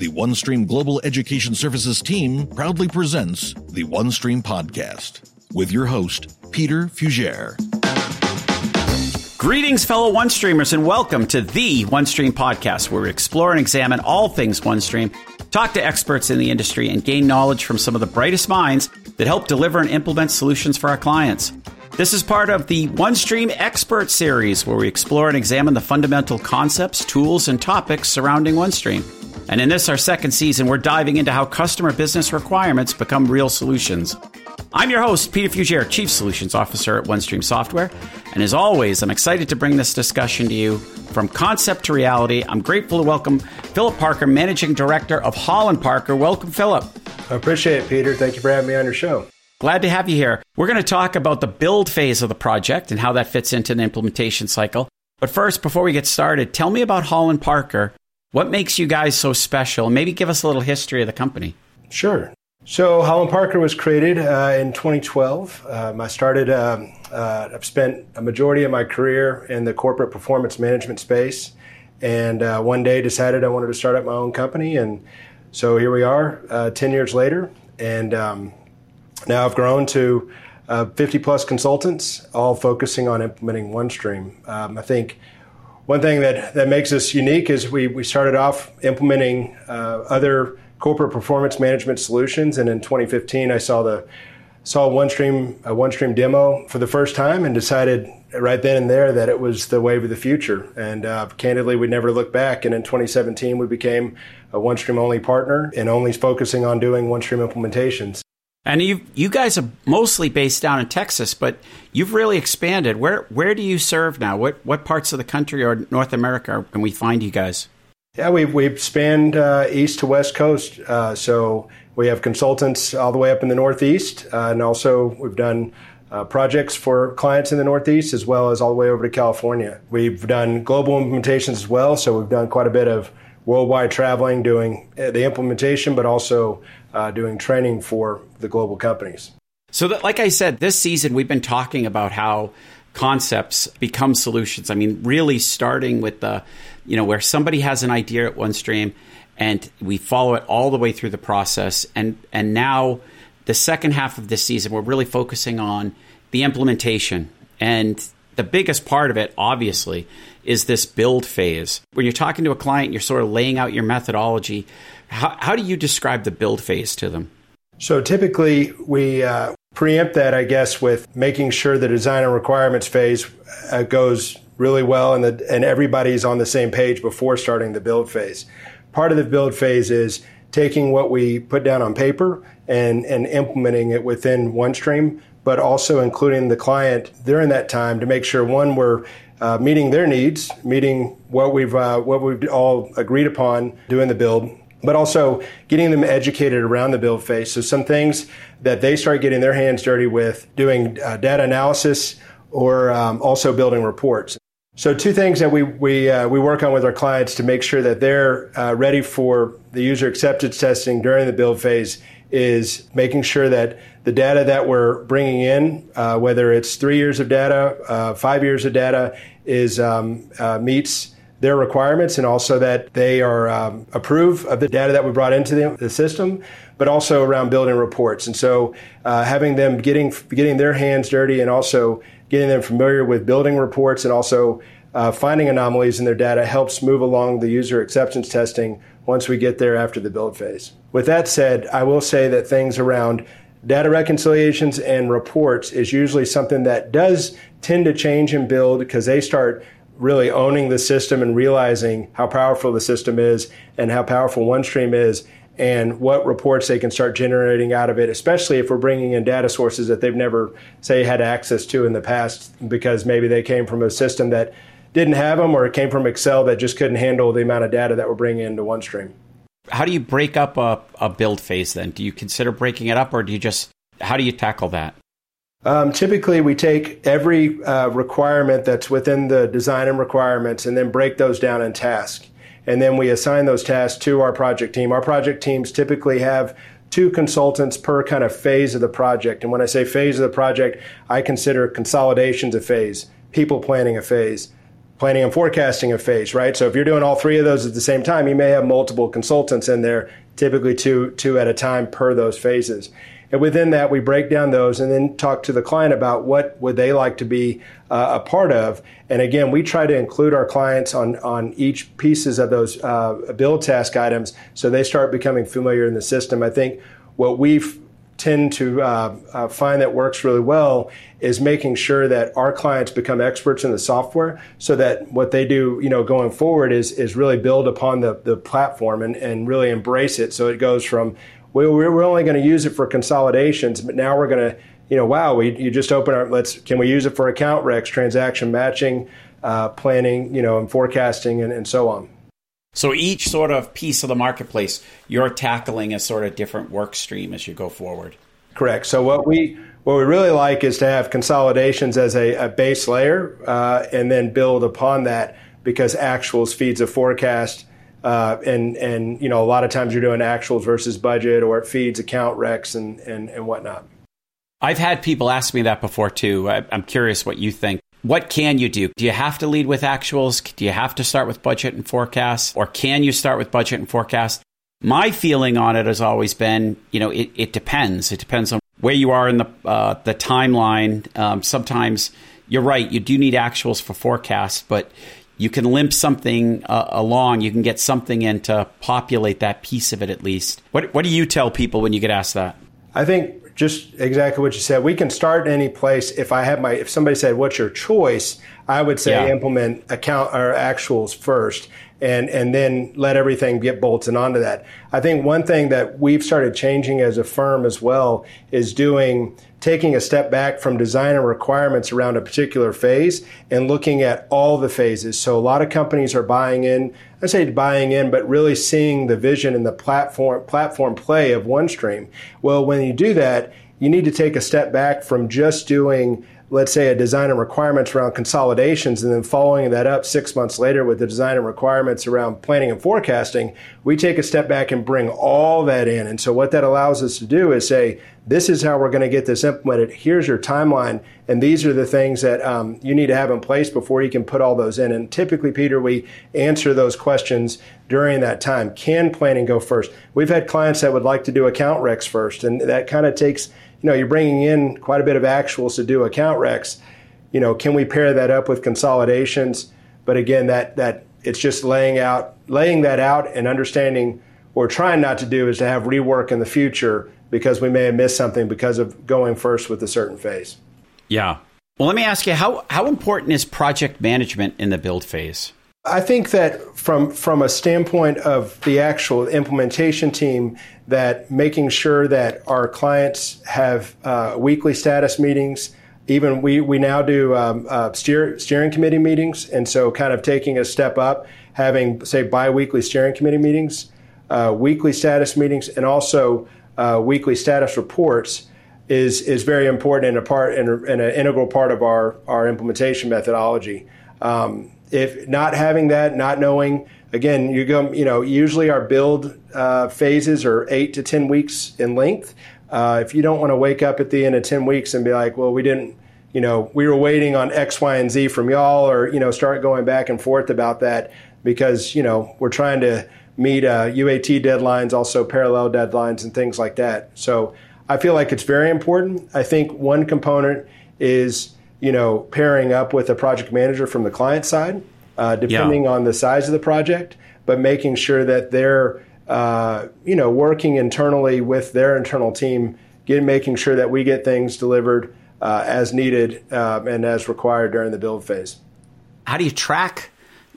the OneStream Global Education Services team proudly presents the OneStream Podcast with your host, Peter Fugere. Greetings, fellow OneStreamers, and welcome to the OneStream Podcast, where we explore and examine all things OneStream, talk to experts in the industry, and gain knowledge from some of the brightest minds that help deliver and implement solutions for our clients. This is part of the OneStream Expert Series, where we explore and examine the fundamental concepts, tools, and topics surrounding OneStream. And in this, our second season, we're diving into how customer business requirements become real solutions. I'm your host, Peter Fugere, Chief Solutions Officer at OneStream Software. And as always, I'm excited to bring this discussion to you from concept to reality. I'm grateful to welcome Philip Parker, Managing Director of Holland Parker. Welcome, Philip. I appreciate it, Peter. Thank you for having me on your show. Glad to have you here. We're going to talk about the build phase of the project and how that fits into the implementation cycle. But first, before we get started, tell me about Holland Parker what makes you guys so special? Maybe give us a little history of the company. Sure. So Holland Parker was created uh, in 2012. Um, I started. Um, uh, I've spent a majority of my career in the corporate performance management space, and uh, one day decided I wanted to start up my own company, and so here we are, uh, 10 years later, and um, now I've grown to uh, 50 plus consultants, all focusing on implementing OneStream. Um, I think one thing that, that makes us unique is we, we started off implementing uh, other corporate performance management solutions, and in 2015, I saw the saw OneStream a OneStream demo for the first time, and decided right then and there that it was the wave of the future. And uh, candidly, we never looked back. And in 2017, we became a OneStream only partner and only focusing on doing OneStream implementations. And you you guys are mostly based down in Texas, but you've really expanded. Where where do you serve now? What what parts of the country or North America can we find you guys? Yeah, we've we've spanned uh, east to west coast. Uh, so we have consultants all the way up in the Northeast, uh, and also we've done uh, projects for clients in the Northeast as well as all the way over to California. We've done global implementations as well, so we've done quite a bit of worldwide traveling, doing uh, the implementation, but also uh, doing training for the global companies. So, that, like I said, this season we've been talking about how concepts become solutions. I mean, really starting with the, you know, where somebody has an idea at OneStream and we follow it all the way through the process. And, and now, the second half of this season, we're really focusing on the implementation. And the biggest part of it, obviously, is this build phase. When you're talking to a client, you're sort of laying out your methodology. How, how do you describe the build phase to them? So typically, we uh, preempt that, I guess, with making sure the design and requirements phase uh, goes really well and, the, and everybody's on the same page before starting the build phase. Part of the build phase is taking what we put down on paper and, and implementing it within OneStream, but also including the client during that time to make sure one, we're uh, meeting their needs, meeting what we've uh, what we've all agreed upon doing the build, but also getting them educated around the build phase. So some things that they start getting their hands dirty with, doing uh, data analysis, or um, also building reports. So two things that we we uh, we work on with our clients to make sure that they're uh, ready for the user acceptance testing during the build phase is making sure that the data that we're bringing in, uh, whether it's three years of data, uh, five years of data, is um, uh, meets their requirements, and also that they are um, approve of the data that we brought into the, the, system, but also around building reports. And so, uh, having them getting getting their hands dirty, and also getting them familiar with building reports, and also uh, finding anomalies in their data helps move along the user acceptance testing once we get there after the build phase. With that said, I will say that things around data reconciliations and reports is usually something that does tend to change and build because they start really owning the system and realizing how powerful the system is and how powerful OneStream is and what reports they can start generating out of it, especially if we're bringing in data sources that they've never, say, had access to in the past because maybe they came from a system that didn't have them or it came from Excel that just couldn't handle the amount of data that we're bringing into OneStream. How do you break up a, a build phase then? Do you consider breaking it up or do you just, how do you tackle that? Um, typically, we take every uh, requirement that's within the design and requirements and then break those down in tasks. And then we assign those tasks to our project team. Our project teams typically have two consultants per kind of phase of the project. And when I say phase of the project, I consider consolidations a phase, people planning a phase, planning and forecasting a phase, right? So if you're doing all three of those at the same time, you may have multiple consultants in there, typically two two at a time per those phases. And within that, we break down those and then talk to the client about what would they like to be uh, a part of. And again, we try to include our clients on, on each pieces of those uh, build task items so they start becoming familiar in the system. I think what we've tend to uh, uh, find that works really well is making sure that our clients become experts in the software so that what they do you know going forward is is really build upon the, the platform and, and really embrace it so it goes from well, we're only going to use it for consolidations, but now we're going to, you know, wow, we you just open our let's can we use it for account recs, transaction matching, uh, planning, you know, and forecasting, and, and so on. So each sort of piece of the marketplace, you're tackling a sort of different work stream as you go forward. Correct. So what we what we really like is to have consolidations as a, a base layer, uh, and then build upon that because actuals feeds a forecast uh, and and you know a lot of times you're doing actuals versus budget or it feeds account recs and and, and whatnot. I've had people ask me that before too. I, I'm curious what you think. What can you do? Do you have to lead with actuals? Do you have to start with budget and forecast? Or can you start with budget and forecast? My feeling on it has always been, you know, it, it depends. It depends on where you are in the uh, the timeline. Um, sometimes you're right; you do need actuals for forecast, but you can limp something uh, along. You can get something in to populate that piece of it at least. What What do you tell people when you get asked that? I think just exactly what you said. We can start any place. If I have my, if somebody said, "What's your choice?" I would say yeah. implement account or actuals first, and and then let everything get bolted onto that. I think one thing that we've started changing as a firm as well is doing taking a step back from design and requirements around a particular phase and looking at all the phases. So a lot of companies are buying in, I say buying in, but really seeing the vision and the platform platform play of OneStream. Well, when you do that, you need to take a step back from just doing let's say a design and requirements around consolidations and then following that up six months later with the design and requirements around planning and forecasting, we take a step back and bring all that in. And so what that allows us to do is say, this is how we're going to get this implemented. Here's your timeline. And these are the things that um, you need to have in place before you can put all those in. And typically, Peter, we answer those questions during that time. Can planning go first? We've had clients that would like to do account recs first. And that kind of takes, you know, you're bringing in quite a bit of actuals to do account recs. You know, can we pair that up with consolidations? But again, that, that it's just laying out, laying that out and understanding what we're trying not to do is to have rework in the future because we may have missed something because of going first with a certain phase. Yeah. Well, let me ask you how, how important is project management in the build phase? I think that from from a standpoint of the actual implementation team, that making sure that our clients have uh, weekly status meetings. Even we we now do um, uh, steer, steering committee meetings, and so kind of taking a step up, having say biweekly steering committee meetings, uh, weekly status meetings, and also uh, weekly status reports is is very important and a part and, and an integral part of our our implementation methodology. Um, if not having that, not knowing, again, you go, you know, usually our build uh, phases are eight to ten weeks in length. Uh, if you don't want to wake up at the end of ten weeks and be like, well, we didn't, you know, we were waiting on X, Y, and Z from y'all, or you know, start going back and forth about that because you know we're trying to meet uh, UAT deadlines, also parallel deadlines, and things like that. So I feel like it's very important. I think one component is you know pairing up with a project manager from the client side, uh, depending yeah. on the size of the project, but making sure that they're uh, you know working internally with their internal team, get, making sure that we get things delivered uh, as needed uh, and as required during the build phase. How do you track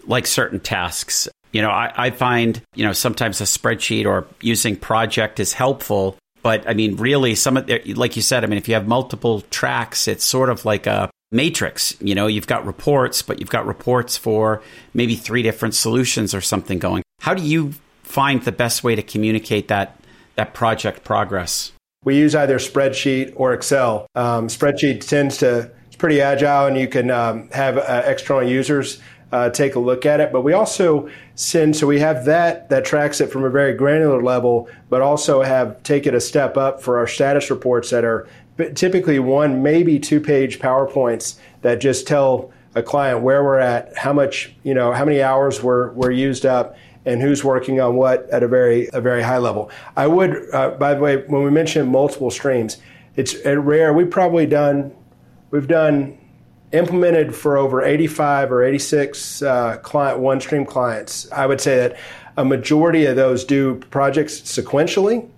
like certain tasks? You know, I, I find, you know, sometimes a spreadsheet or using project is helpful. But I mean, really, some of the, like you said, I mean, if you have multiple tracks, it's sort of like a matrix. You know, you've got reports, but you've got reports for maybe three different solutions or something going. How do you find the best way to communicate that that project progress? We use either spreadsheet or Excel. Um, spreadsheet tends to it's pretty agile, and you can um, have uh, external users uh, take a look at it. But we also send, so we have that that tracks it from a very granular level, but also have take it a step up for our status reports that are typically one, maybe two page PowerPoints that just tell a client where we're at, how much, you know, how many hours were, were used up, and who's working on what at a very a very high level. I would, uh, by the way, when we mention multiple streams, it's rare. We've probably done we've done implemented for over 85 or 86 uh, client OneStream clients. I would say that a majority of those do projects sequentially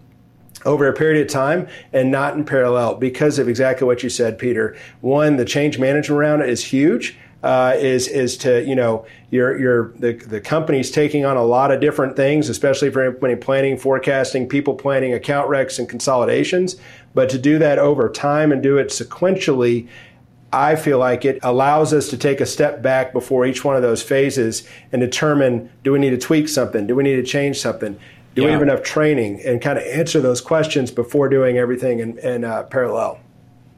over a period of time and not in parallel because of exactly what you said, Peter. One, the change management around it is huge uh, is is to you know your your the the company's taking on a lot of different things, especially for implementing planning, forecasting, people planning, account recs, and consolidations. But to do that over time and do it sequentially. I feel like it allows us to take a step back before each one of those phases and determine do we need to tweak something? Do we need to change something? Do yeah. we have enough training? And kind of answer those questions before doing everything in, in uh, parallel.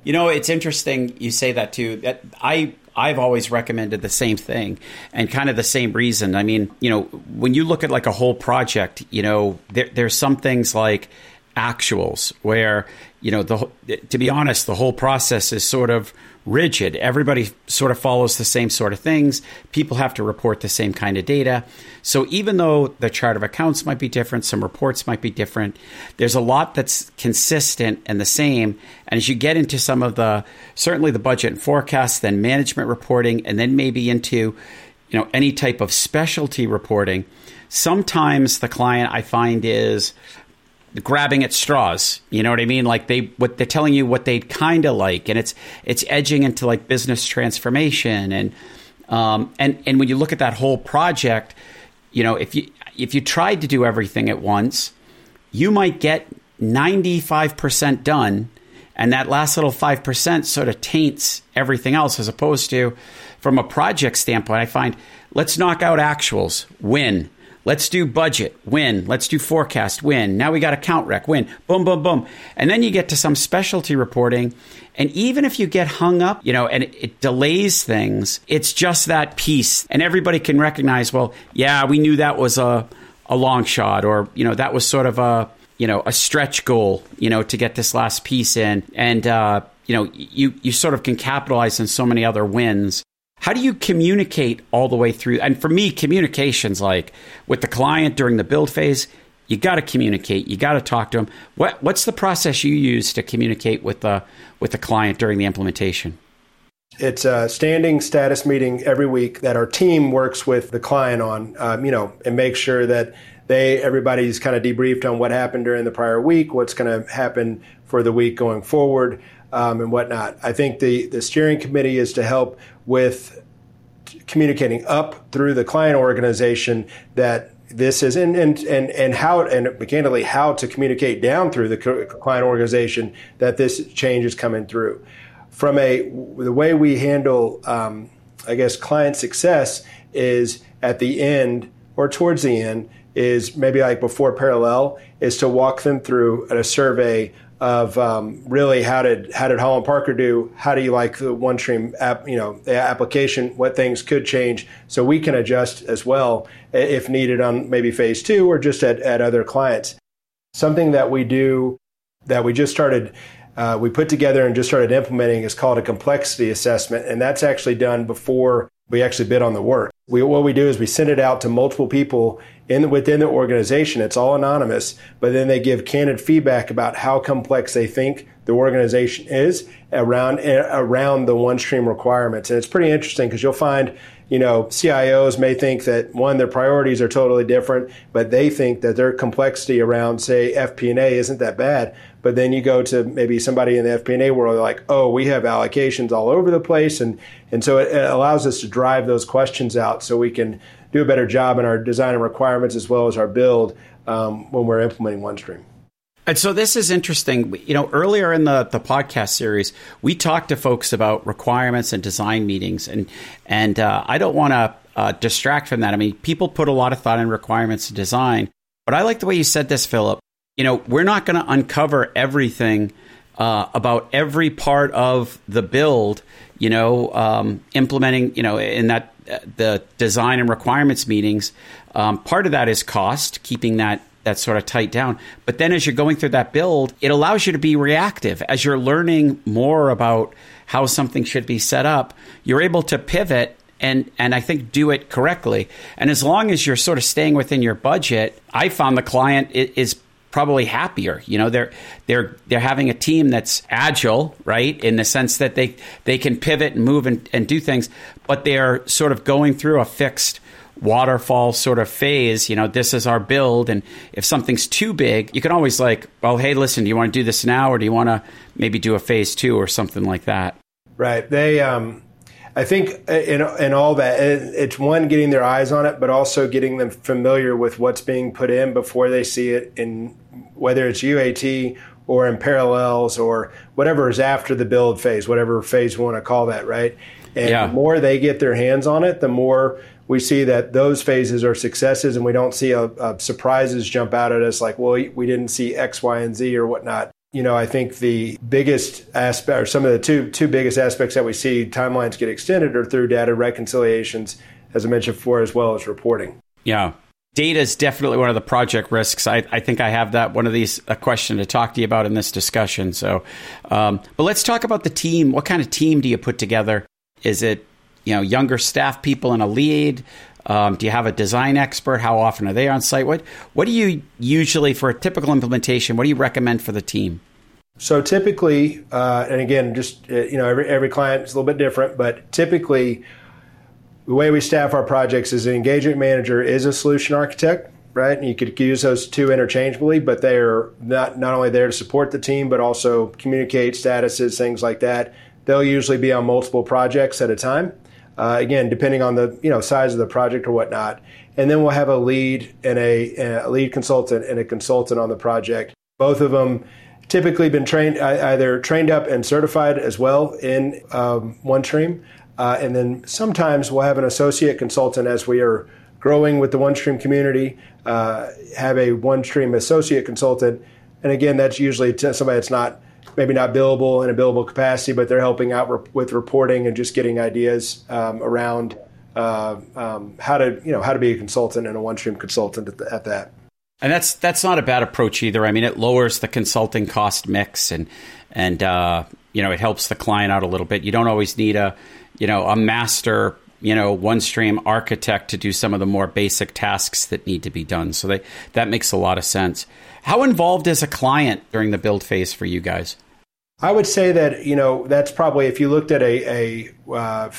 You know, it's interesting you say that too. That I I've always recommended the same thing and kind of the same reason. I mean, you know, when you look at like a whole project, you know, there, there's some things like actuals where, you know, the to be honest, the whole process is sort of rigid. Everybody sort of follows the same sort of things. People have to report the same kind of data. So even though the chart of accounts might be different, some reports might be different, there's a lot that's consistent and the same. And as you get into some of the certainly the budget and forecast, then management reporting, and then maybe into you know any type of specialty reporting, sometimes the client I find is grabbing at straws. You know what I mean? Like they what they're telling you what they'd kind of like, and it's it's edging into like business transformation and um, and and when you look at that whole project, you know if you if you tried to do everything at once, you might get ninety five percent done, and that last little five percent sort of taints everything else. As opposed to from a project standpoint, I find let's knock out actuals, win Let's do budget, win. Let's do forecast, win. Now we got account rec, win. Boom, boom, boom. And then you get to some specialty reporting. And even if you get hung up, you know, and it, it delays things, it's just that piece. And everybody can recognize, well, yeah, we knew that was a, a long shot or, you know, that was sort of a, you know, a stretch goal, you know, to get this last piece in. And, uh, you know, you, you sort of can capitalize on so many other wins how do you communicate all the way through? And for me, communication's like with the client during the build phase, you got to communicate. You got to talk to them. What, what's the process you use to communicate with the with the client during the implementation? It's a standing status meeting every week that our team works with the client on, um, you know, and make sure that they everybody's kind of debriefed on what happened during the prior week, what's going to happen for the week going forward, um, and whatnot. I think the the steering committee is to help with communicating up through the client organization that this is and and and, and how and candidly how to communicate down through the client organization that this change is coming through from a the way we handle um, i guess client success is at the end or towards the end is maybe like before parallel is to walk them through a survey of um, really how did how did Holland Parker do? How do you like the OneStream app? You know, the application. What things could change so we can adjust as well if needed on maybe phase two or just at, at other clients. Something that we do that we just started. Uh, we put together and just started implementing is called a complexity assessment, and that's actually done before we actually bid on the work. We, what we do is we send it out to multiple people in within the organization. It's all anonymous, but then they give candid feedback about how complex they think the organization is around around the OneStream requirements. And it's pretty interesting because you'll find, you know, CIOs may think that one their priorities are totally different, but they think that their complexity around say FP&A isn't that bad. But then you go to maybe somebody in the FP&A world, they're like, oh, we have allocations all over the place, and and so it, it allows us to drive those questions out so we can do a better job in our design and requirements as well as our build um, when we're implementing OneStream. And so this is interesting. You know, earlier in the, the podcast series, we talked to folks about requirements and design meetings, and and uh, I don't want to uh, distract from that. I mean, people put a lot of thought in requirements and design, but I like the way you said this, Philip. You know, we're not going to uncover everything uh, about every part of the build. You know, um, implementing. You know, in that the design and requirements meetings, um, part of that is cost, keeping that that sort of tight down. But then as you're going through that build, it allows you to be reactive as you're learning more about how something should be set up, you're able to pivot and and I think do it correctly. And as long as you're sort of staying within your budget, I found the client is probably happier. You know, they're they're they're having a team that's agile, right? In the sense that they they can pivot and move and, and do things, but they're sort of going through a fixed waterfall sort of phase. You know, this is our build, and if something's too big, you can always like, well, hey, listen, do you want to do this now, or do you want to maybe do a phase two or something like that? Right. They, um, I think, uh, in in all that, uh, it's one getting their eyes on it, but also getting them familiar with what's being put in before they see it in whether it's UAT or in parallels or whatever is after the build phase, whatever phase we want to call that, right? And yeah. the more they get their hands on it, the more we see that those phases are successes and we don't see a, a surprises jump out at us like, well, we didn't see X, Y, and Z or whatnot. You know, I think the biggest aspect, or some of the two two biggest aspects that we see timelines get extended are through data reconciliations, as I mentioned before, as well as reporting. Yeah, data is definitely one of the project risks. I, I, think I have that one of these a question to talk to you about in this discussion. So, um, but let's talk about the team. What kind of team do you put together? Is it you know younger staff people and a lead? Um, do you have a design expert? How often are they on site? What what do you usually for a typical implementation? What do you recommend for the team? So typically, uh, and again, just uh, you know, every every client is a little bit different, but typically, the way we staff our projects is an engagement manager is a solution architect, right? And you could use those two interchangeably, but they are not not only there to support the team, but also communicate statuses, things like that. They'll usually be on multiple projects at a time. Uh, again, depending on the you know size of the project or whatnot. And then we'll have a lead and a, a lead consultant and a consultant on the project. Both of them typically been trained either trained up and certified as well in um, OneStream, uh, and then sometimes we'll have an associate consultant as we are growing with the OneStream community. Uh, have a OneStream associate consultant, and again, that's usually somebody that's not maybe not billable in a billable capacity, but they're helping out with reporting and just getting ideas um, around uh, um, how to you know how to be a consultant and a OneStream consultant at, the, at, that. And that's that's not a bad approach either. I mean, it lowers the consulting cost mix and and uh, you know it helps the client out a little bit. You don't always need a you know a master you know OneStream architect to do some of the more basic tasks that need to be done. So they, that makes a lot of sense. How involved is a client during the build phase for you guys? I would say that you know that's probably if you looked at a, a, uh,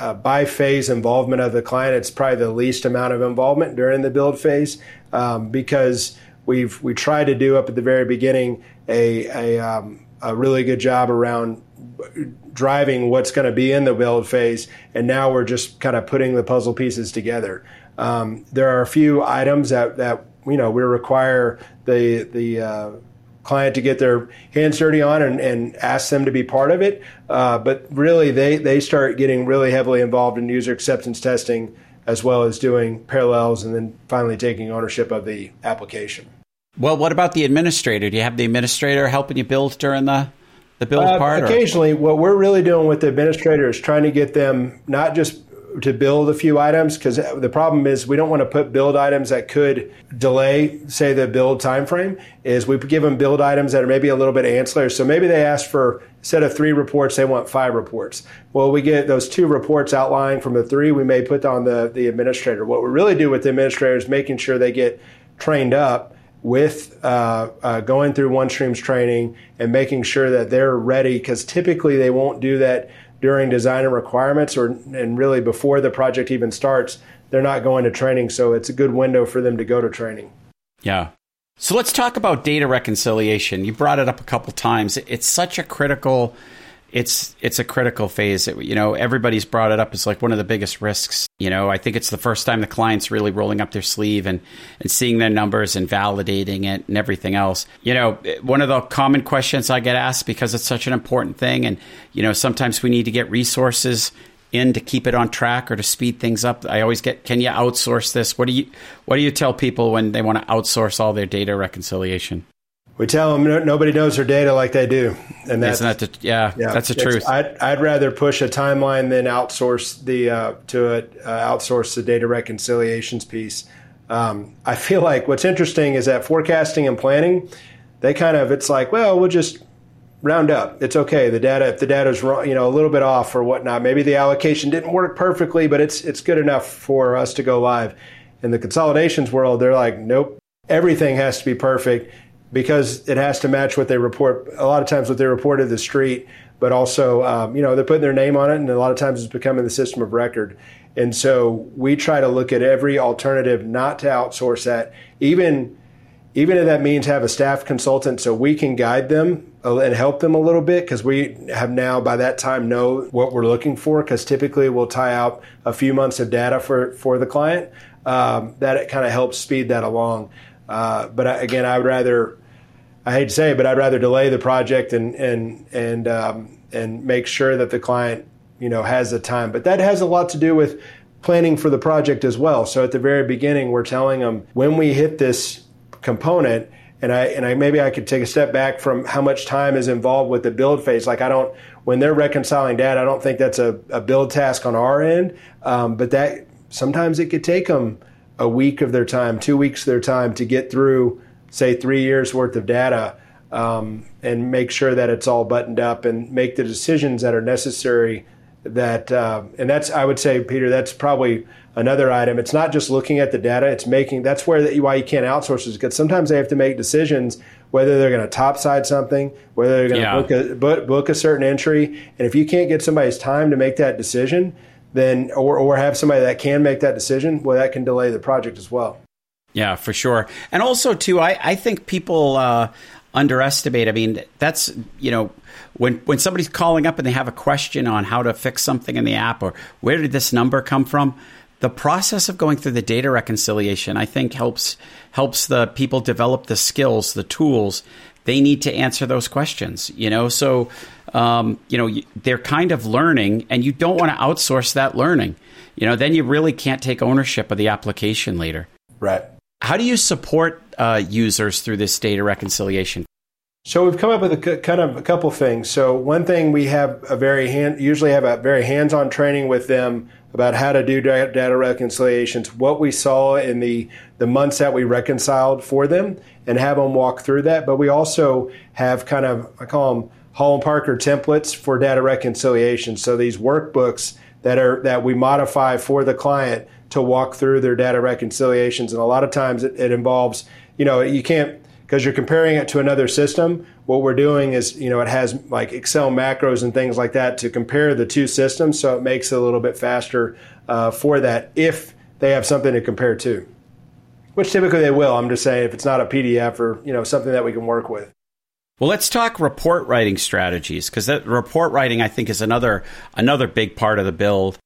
a by phase involvement of the client, it's probably the least amount of involvement during the build phase um, because we've we tried to do up at the very beginning a a, um, a really good job around driving what's going to be in the build phase, and now we're just kind of putting the puzzle pieces together. Um, there are a few items that that you know we require the the uh, client to get their hands dirty on and, and ask them to be part of it. Uh, but really, they, they start getting really heavily involved in user acceptance testing as well as doing parallels and then finally taking ownership of the application. Well, what about the administrator? Do you have the administrator helping you build during the the build uh, part? Occasionally, or? what we're really doing with the administrator is trying to get them not just to build a few items because the problem is we don't want to put build items that could delay say the build time frame is we give them build items that are maybe a little bit ancillary so maybe they ask for instead of three reports they want five reports well we get those two reports outlined from the three we may put on the, the administrator what we really do with the administrator is making sure they get trained up with uh, uh, going through OneStream's training and making sure that they're ready because typically they won't do that during design and requirements or and really before the project even starts they're not going to training. So it's a good window for them to go to training. Yeah. So let's talk about data reconciliation. You brought it up a couple times. It's such a critical it's it's a critical phase. you know, everybody's brought it up as like one of the biggest risks. You know, I think it's the first time the client's really rolling up their sleeve and and seeing their numbers and validating it and everything else. You know, one of the common questions I get asked because it's such an important thing, and you know, sometimes we need to get resources in to keep it on track or to speed things up. I always get, can you outsource this? What do you what do you tell people when they want to outsource all their data reconciliation? We tell them no, nobody knows their data like they do, and that's not the, yeah, yeah, that's the truth. I'd, I'd rather push a timeline than outsource the uh, to it, uh, outsource the data reconciliations piece. Um, I feel like what's interesting is that forecasting and planning, they kind of it's like well we'll just round up. It's okay. The data, if the data's wrong, you know, a little bit off or whatnot, maybe the allocation didn't work perfectly, but it's it's good enough for us to go live. In the consolidations world, they're like, nope, everything has to be perfect because it has to match what they report. A lot of times, what they report to the street, but also, um, you know, they're putting their name on it, and a lot of times it's becoming the system of record. And so we try to look at every alternative not to outsource that, even even if that means have a staff consultant so we can guide them and help them a little bit because we have now by that time know what we're looking for because typically we'll tie out a few months of data for for the client um, that it kind of helps speed that along uh, but I, again i would rather i hate to say it but i'd rather delay the project and and and um, and make sure that the client you know has the time but that has a lot to do with planning for the project as well so at the very beginning we're telling them when we hit this component and I and I maybe I could take a step back from how much time is involved with the build phase. Like I don't when they're reconciling data, I don't think that's a, a build task on our end. Um, but that sometimes it could take them a week of their time, two weeks of their time to get through, say, three years worth of data. Um, and make sure that it's all buttoned up and make the decisions that are necessary that uh, and that's i would say peter that's probably another item it's not just looking at the data it's making that's where the, why you can't outsource is because sometimes they have to make decisions whether they're going to topside something whether they're going to yeah. book, a, book, book a certain entry and if you can't get somebody's time to make that decision then or, or have somebody that can make that decision well that can delay the project as well. Yeah for sure. And also too i, I think people uh, underestimate i mean that's you know when when somebody's calling up and they have a question on how to fix something in the app or where did this number come from, the process of going through the data reconciliation, I think, helps helps the people develop the skills, the tools. They need to answer those questions. You know, so um, you know they're kind of learning, and you don't want to outsource that learning. You know, then you really can't take ownership of the application later. Right. How do you support uh, users through this data reconciliation? So we've come up with a kind of a couple things. So one thing we have a very hand, usually have a very hands-on training with them about how to do data reconciliations, what we saw in the the months that we reconciled for them, and have them walk through that. But we also have kind of I call them Holland Parker templates for data reconciliation. So these workbooks that are that we modify for the client to walk through their data reconciliations, and a lot of times it, it involves you know you can't because you're comparing it to another system. What we're doing is, you know, it has like Excel macros and things like that to compare the two systems, so it makes it a little bit faster uh, for that if they have something to compare to, which typically they will. I'm just saying if it's not a PDF or you know something that we can work with. Well, let's talk report writing strategies because that report writing, I think, is another another big part of the build.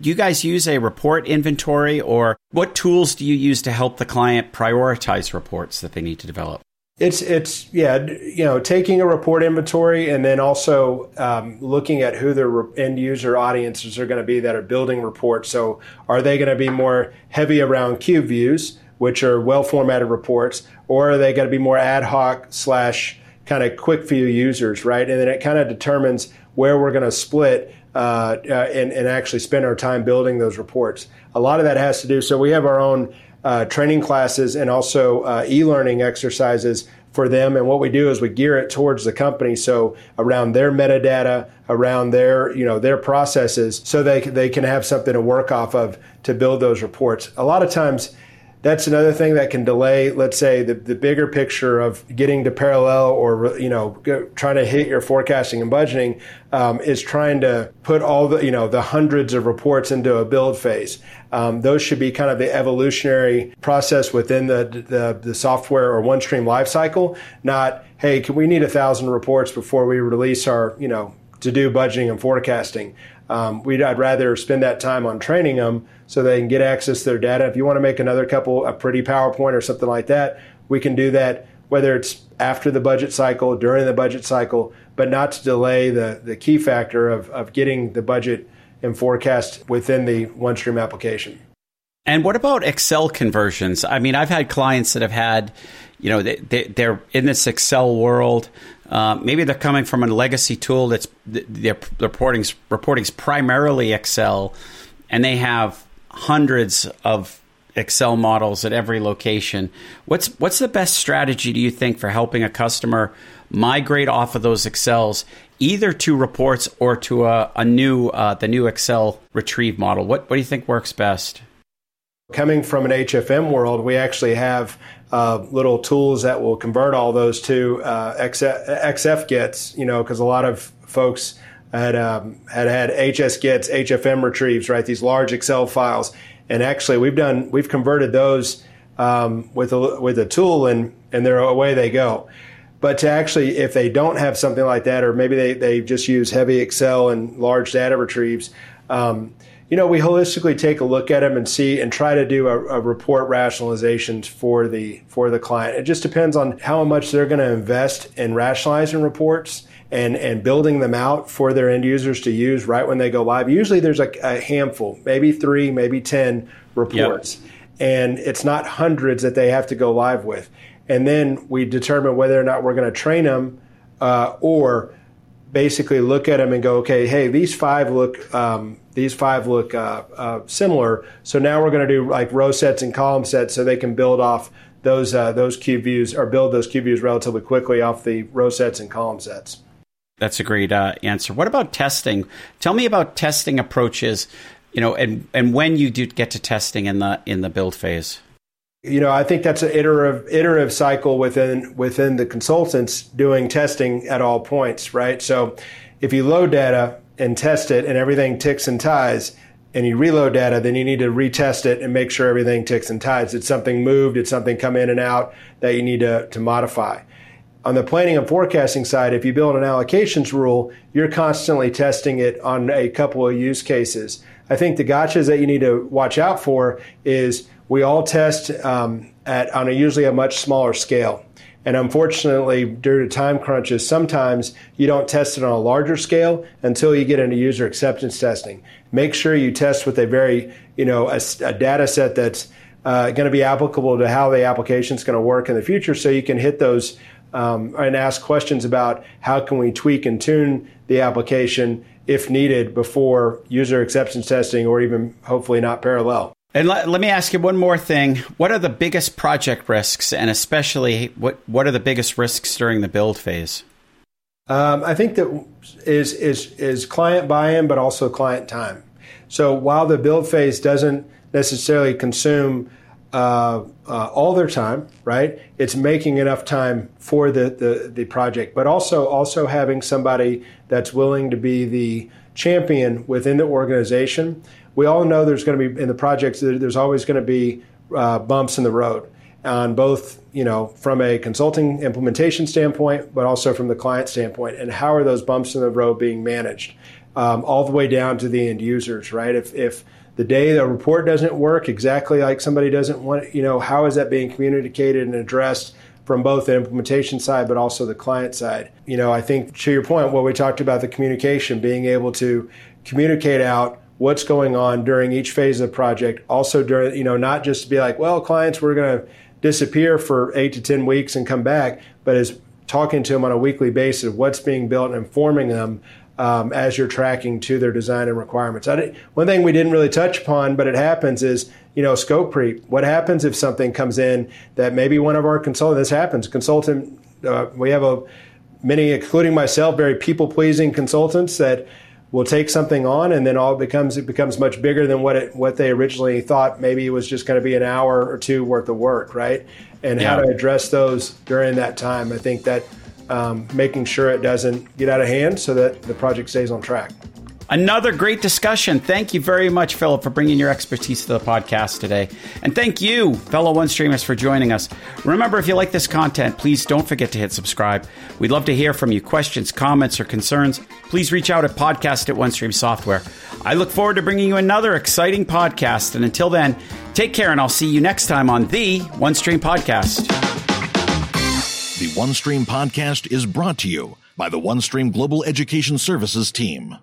Do you guys use a report inventory, or what tools do you use to help the client prioritize reports that they need to develop? It's it's yeah you know taking a report inventory and then also um, looking at who the end user audiences are going to be that are building reports. So are they going to be more heavy around cube views, which are well formatted reports, or are they going to be more ad hoc slash kind of quick view users, right? And then it kind of determines where we're going to split uh, uh, and, and actually spend our time building those reports. A lot of that has to do. So we have our own uh, training classes and also uh, e-learning exercises for them. And what we do is we gear it towards the company, so around their metadata, around their you know their processes, so they they can have something to work off of to build those reports. A lot of times that's another thing that can delay, let's say, the, the bigger picture of getting to parallel or, you know, trying to hit your forecasting and budgeting um, is trying to put all the, you know, the hundreds of reports into a build phase. Um, those should be kind of the evolutionary process within the, the, the software or OneStream lifecycle, not, hey, can we need a thousand reports before we release our, you know, to do budgeting and forecasting. Um, we'd, I'd rather spend that time on training them so they can get access to their data. If you want to make another couple, a pretty PowerPoint or something like that, we can do that, whether it's after the budget cycle, during the budget cycle, but not to delay the, the key factor of, of getting the budget and forecast within the OneStream application. And what about Excel conversions? I mean, I've had clients that have had, you know, they, are in this Excel world. Uh, maybe they're coming from a legacy tool that's their reporting's reporting's primarily Excel, and they have hundreds of Excel models at every location. What's what's the best strategy do you think for helping a customer migrate off of those Excels either to reports or to a, a new uh, the new Excel retrieve model? What what do you think works best? Coming from an HFM world, we actually have uh, little tools that will convert all those to uh, XF gets. You know, because a lot of folks had um, had had HS gets, HFM retrieves, right? These large Excel files, and actually we've done we've converted those um, with a with a tool, and and they're away they go. But to actually, if they don't have something like that, or maybe they, they just use heavy Excel and large data retrieves, um, you know, we holistically take a look at them and see and try to do a, a, report rationalizations for the for the client. It just depends on how much they're going to invest in rationalizing reports and and building them out for their end users to use right when they go live. Usually, there's a, a handful, maybe three, maybe ten reports, yep. and it's not hundreds that they have to go live with and then we determine whether or not we're going to train them uh, or basically look at them and go, okay, hey, these five look um, these five look uh, uh, similar. So now we're going to do like row sets and column sets so they can build off those uh, those cube views or build those cube views relatively quickly off the row sets and column sets. That's a great uh, answer. What about testing? Tell me about testing approaches. You know, and and when you do get to testing in the in the build phase you know, I think that's an iterative iterative cycle within within the consultants doing testing at all points, right? So if you load data and test it and everything ticks and ties, and you reload data, then you need to retest it and make sure everything ticks and ties. Did something move? Did something come in and out that you need to, to modify? On the planning and forecasting side, if you build an allocations rule, you're constantly testing it on a couple of use cases. I think the gotchas that you need to watch out for is we all test um, at on a usually a much smaller scale. And unfortunately, due to time crunches, sometimes you don't test it on a larger scale until you get into user acceptance testing. Make sure you test with a very, you know, a, a data set that's uh, going to be applicable to how the application is going to work in the future, so you can hit those um, and ask questions about how can we tweak and tune the application if needed before user acceptance testing, or even hopefully not parallel. And let, let, me ask you one more thing. What are the biggest project risks, and especially what, what are the biggest risks during the build phase? Um, I think that is, is, is client buy in, but also client time. So while the build phase doesn't necessarily consume uh, uh, all their time, right? It's making enough time for the, the, the project, but also also having somebody that's willing to be the champion within the organization. We all know there's going to be in the projects there's always going to be uh, bumps in the road on both you know from a consulting implementation standpoint but also from the client standpoint and how are those bumps in the road being managed? Um, all the way down to the end users right? If if the day the report doesn't work exactly like somebody doesn't want you know how is that being communicated and addressed from both the implementation side but also the client side you know i think to your point what we talked about the communication being able to communicate out what's going on during each phase of the project. Also, during, you know, not just to be like, well, clients, we're going to disappear for eight to 10 weeks and come back, but is talking to them on a weekly basis of what's being built and informing them um, as you're tracking to their design and requirements. one thing we didn't really touch upon, but it happens is, you know, scope creep. What happens if something comes in that maybe one of our consultants, this happens, consultant, uh, we have a, many, including myself, very people pleasing consultants that, will take something on and then all it becomes it becomes much bigger than what it what they originally thought maybe it was just going to be an hour or two worth of work right and yeah. how to address those during that time i think that um, making sure it doesn't get out of hand so that the project stays on track Another great discussion. Thank you very much, Philip, for bringing your expertise to the podcast today. And thank you, fellow OneStreamers, for joining us. Remember, if you like this content, please don't forget to hit subscribe. We'd love to hear from you. Questions, comments, or concerns, please reach out at podcast at OneStream Software. I look forward to bringing you another exciting podcast. And until then, take care, and I'll see you next time on the OneStream Podcast. The OneStream Podcast is brought to you by the OneStream Global Education Services team.